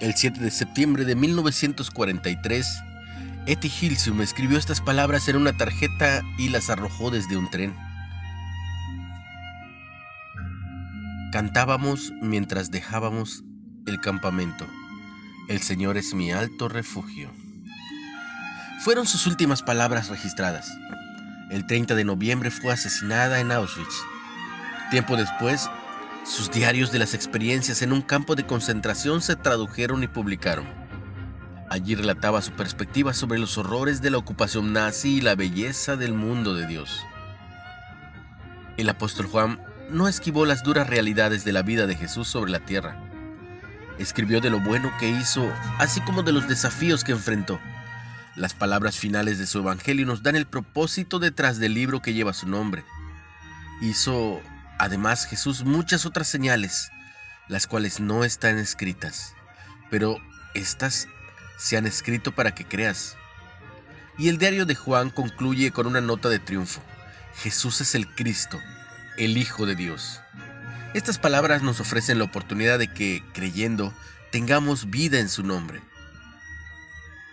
El 7 de septiembre de 1943, Etty Hilsum escribió estas palabras en una tarjeta y las arrojó desde un tren. Cantábamos mientras dejábamos el campamento. El Señor es mi alto refugio. Fueron sus últimas palabras registradas. El 30 de noviembre fue asesinada en Auschwitz. Tiempo después, sus diarios de las experiencias en un campo de concentración se tradujeron y publicaron. Allí relataba su perspectiva sobre los horrores de la ocupación nazi y la belleza del mundo de Dios. El apóstol Juan no esquivó las duras realidades de la vida de Jesús sobre la tierra. Escribió de lo bueno que hizo, así como de los desafíos que enfrentó. Las palabras finales de su evangelio nos dan el propósito detrás del libro que lleva su nombre. Hizo Además, Jesús muchas otras señales, las cuales no están escritas, pero estas se han escrito para que creas. Y el diario de Juan concluye con una nota de triunfo. Jesús es el Cristo, el Hijo de Dios. Estas palabras nos ofrecen la oportunidad de que, creyendo, tengamos vida en su nombre.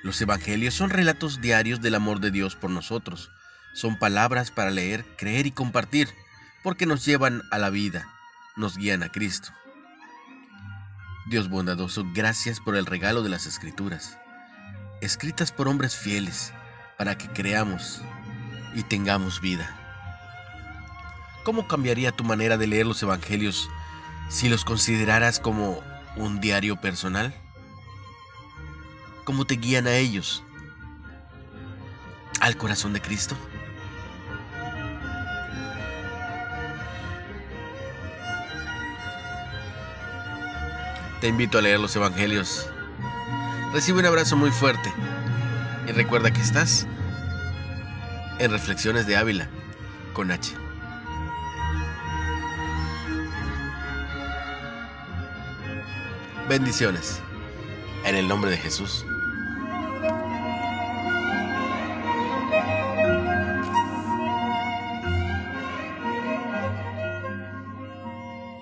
Los evangelios son relatos diarios del amor de Dios por nosotros. Son palabras para leer, creer y compartir porque nos llevan a la vida, nos guían a Cristo. Dios bondadoso, gracias por el regalo de las escrituras, escritas por hombres fieles, para que creamos y tengamos vida. ¿Cómo cambiaría tu manera de leer los evangelios si los consideraras como un diario personal? ¿Cómo te guían a ellos? ¿Al corazón de Cristo? Te invito a leer los Evangelios. Recibe un abrazo muy fuerte y recuerda que estás en Reflexiones de Ávila con H. Bendiciones. En el nombre de Jesús.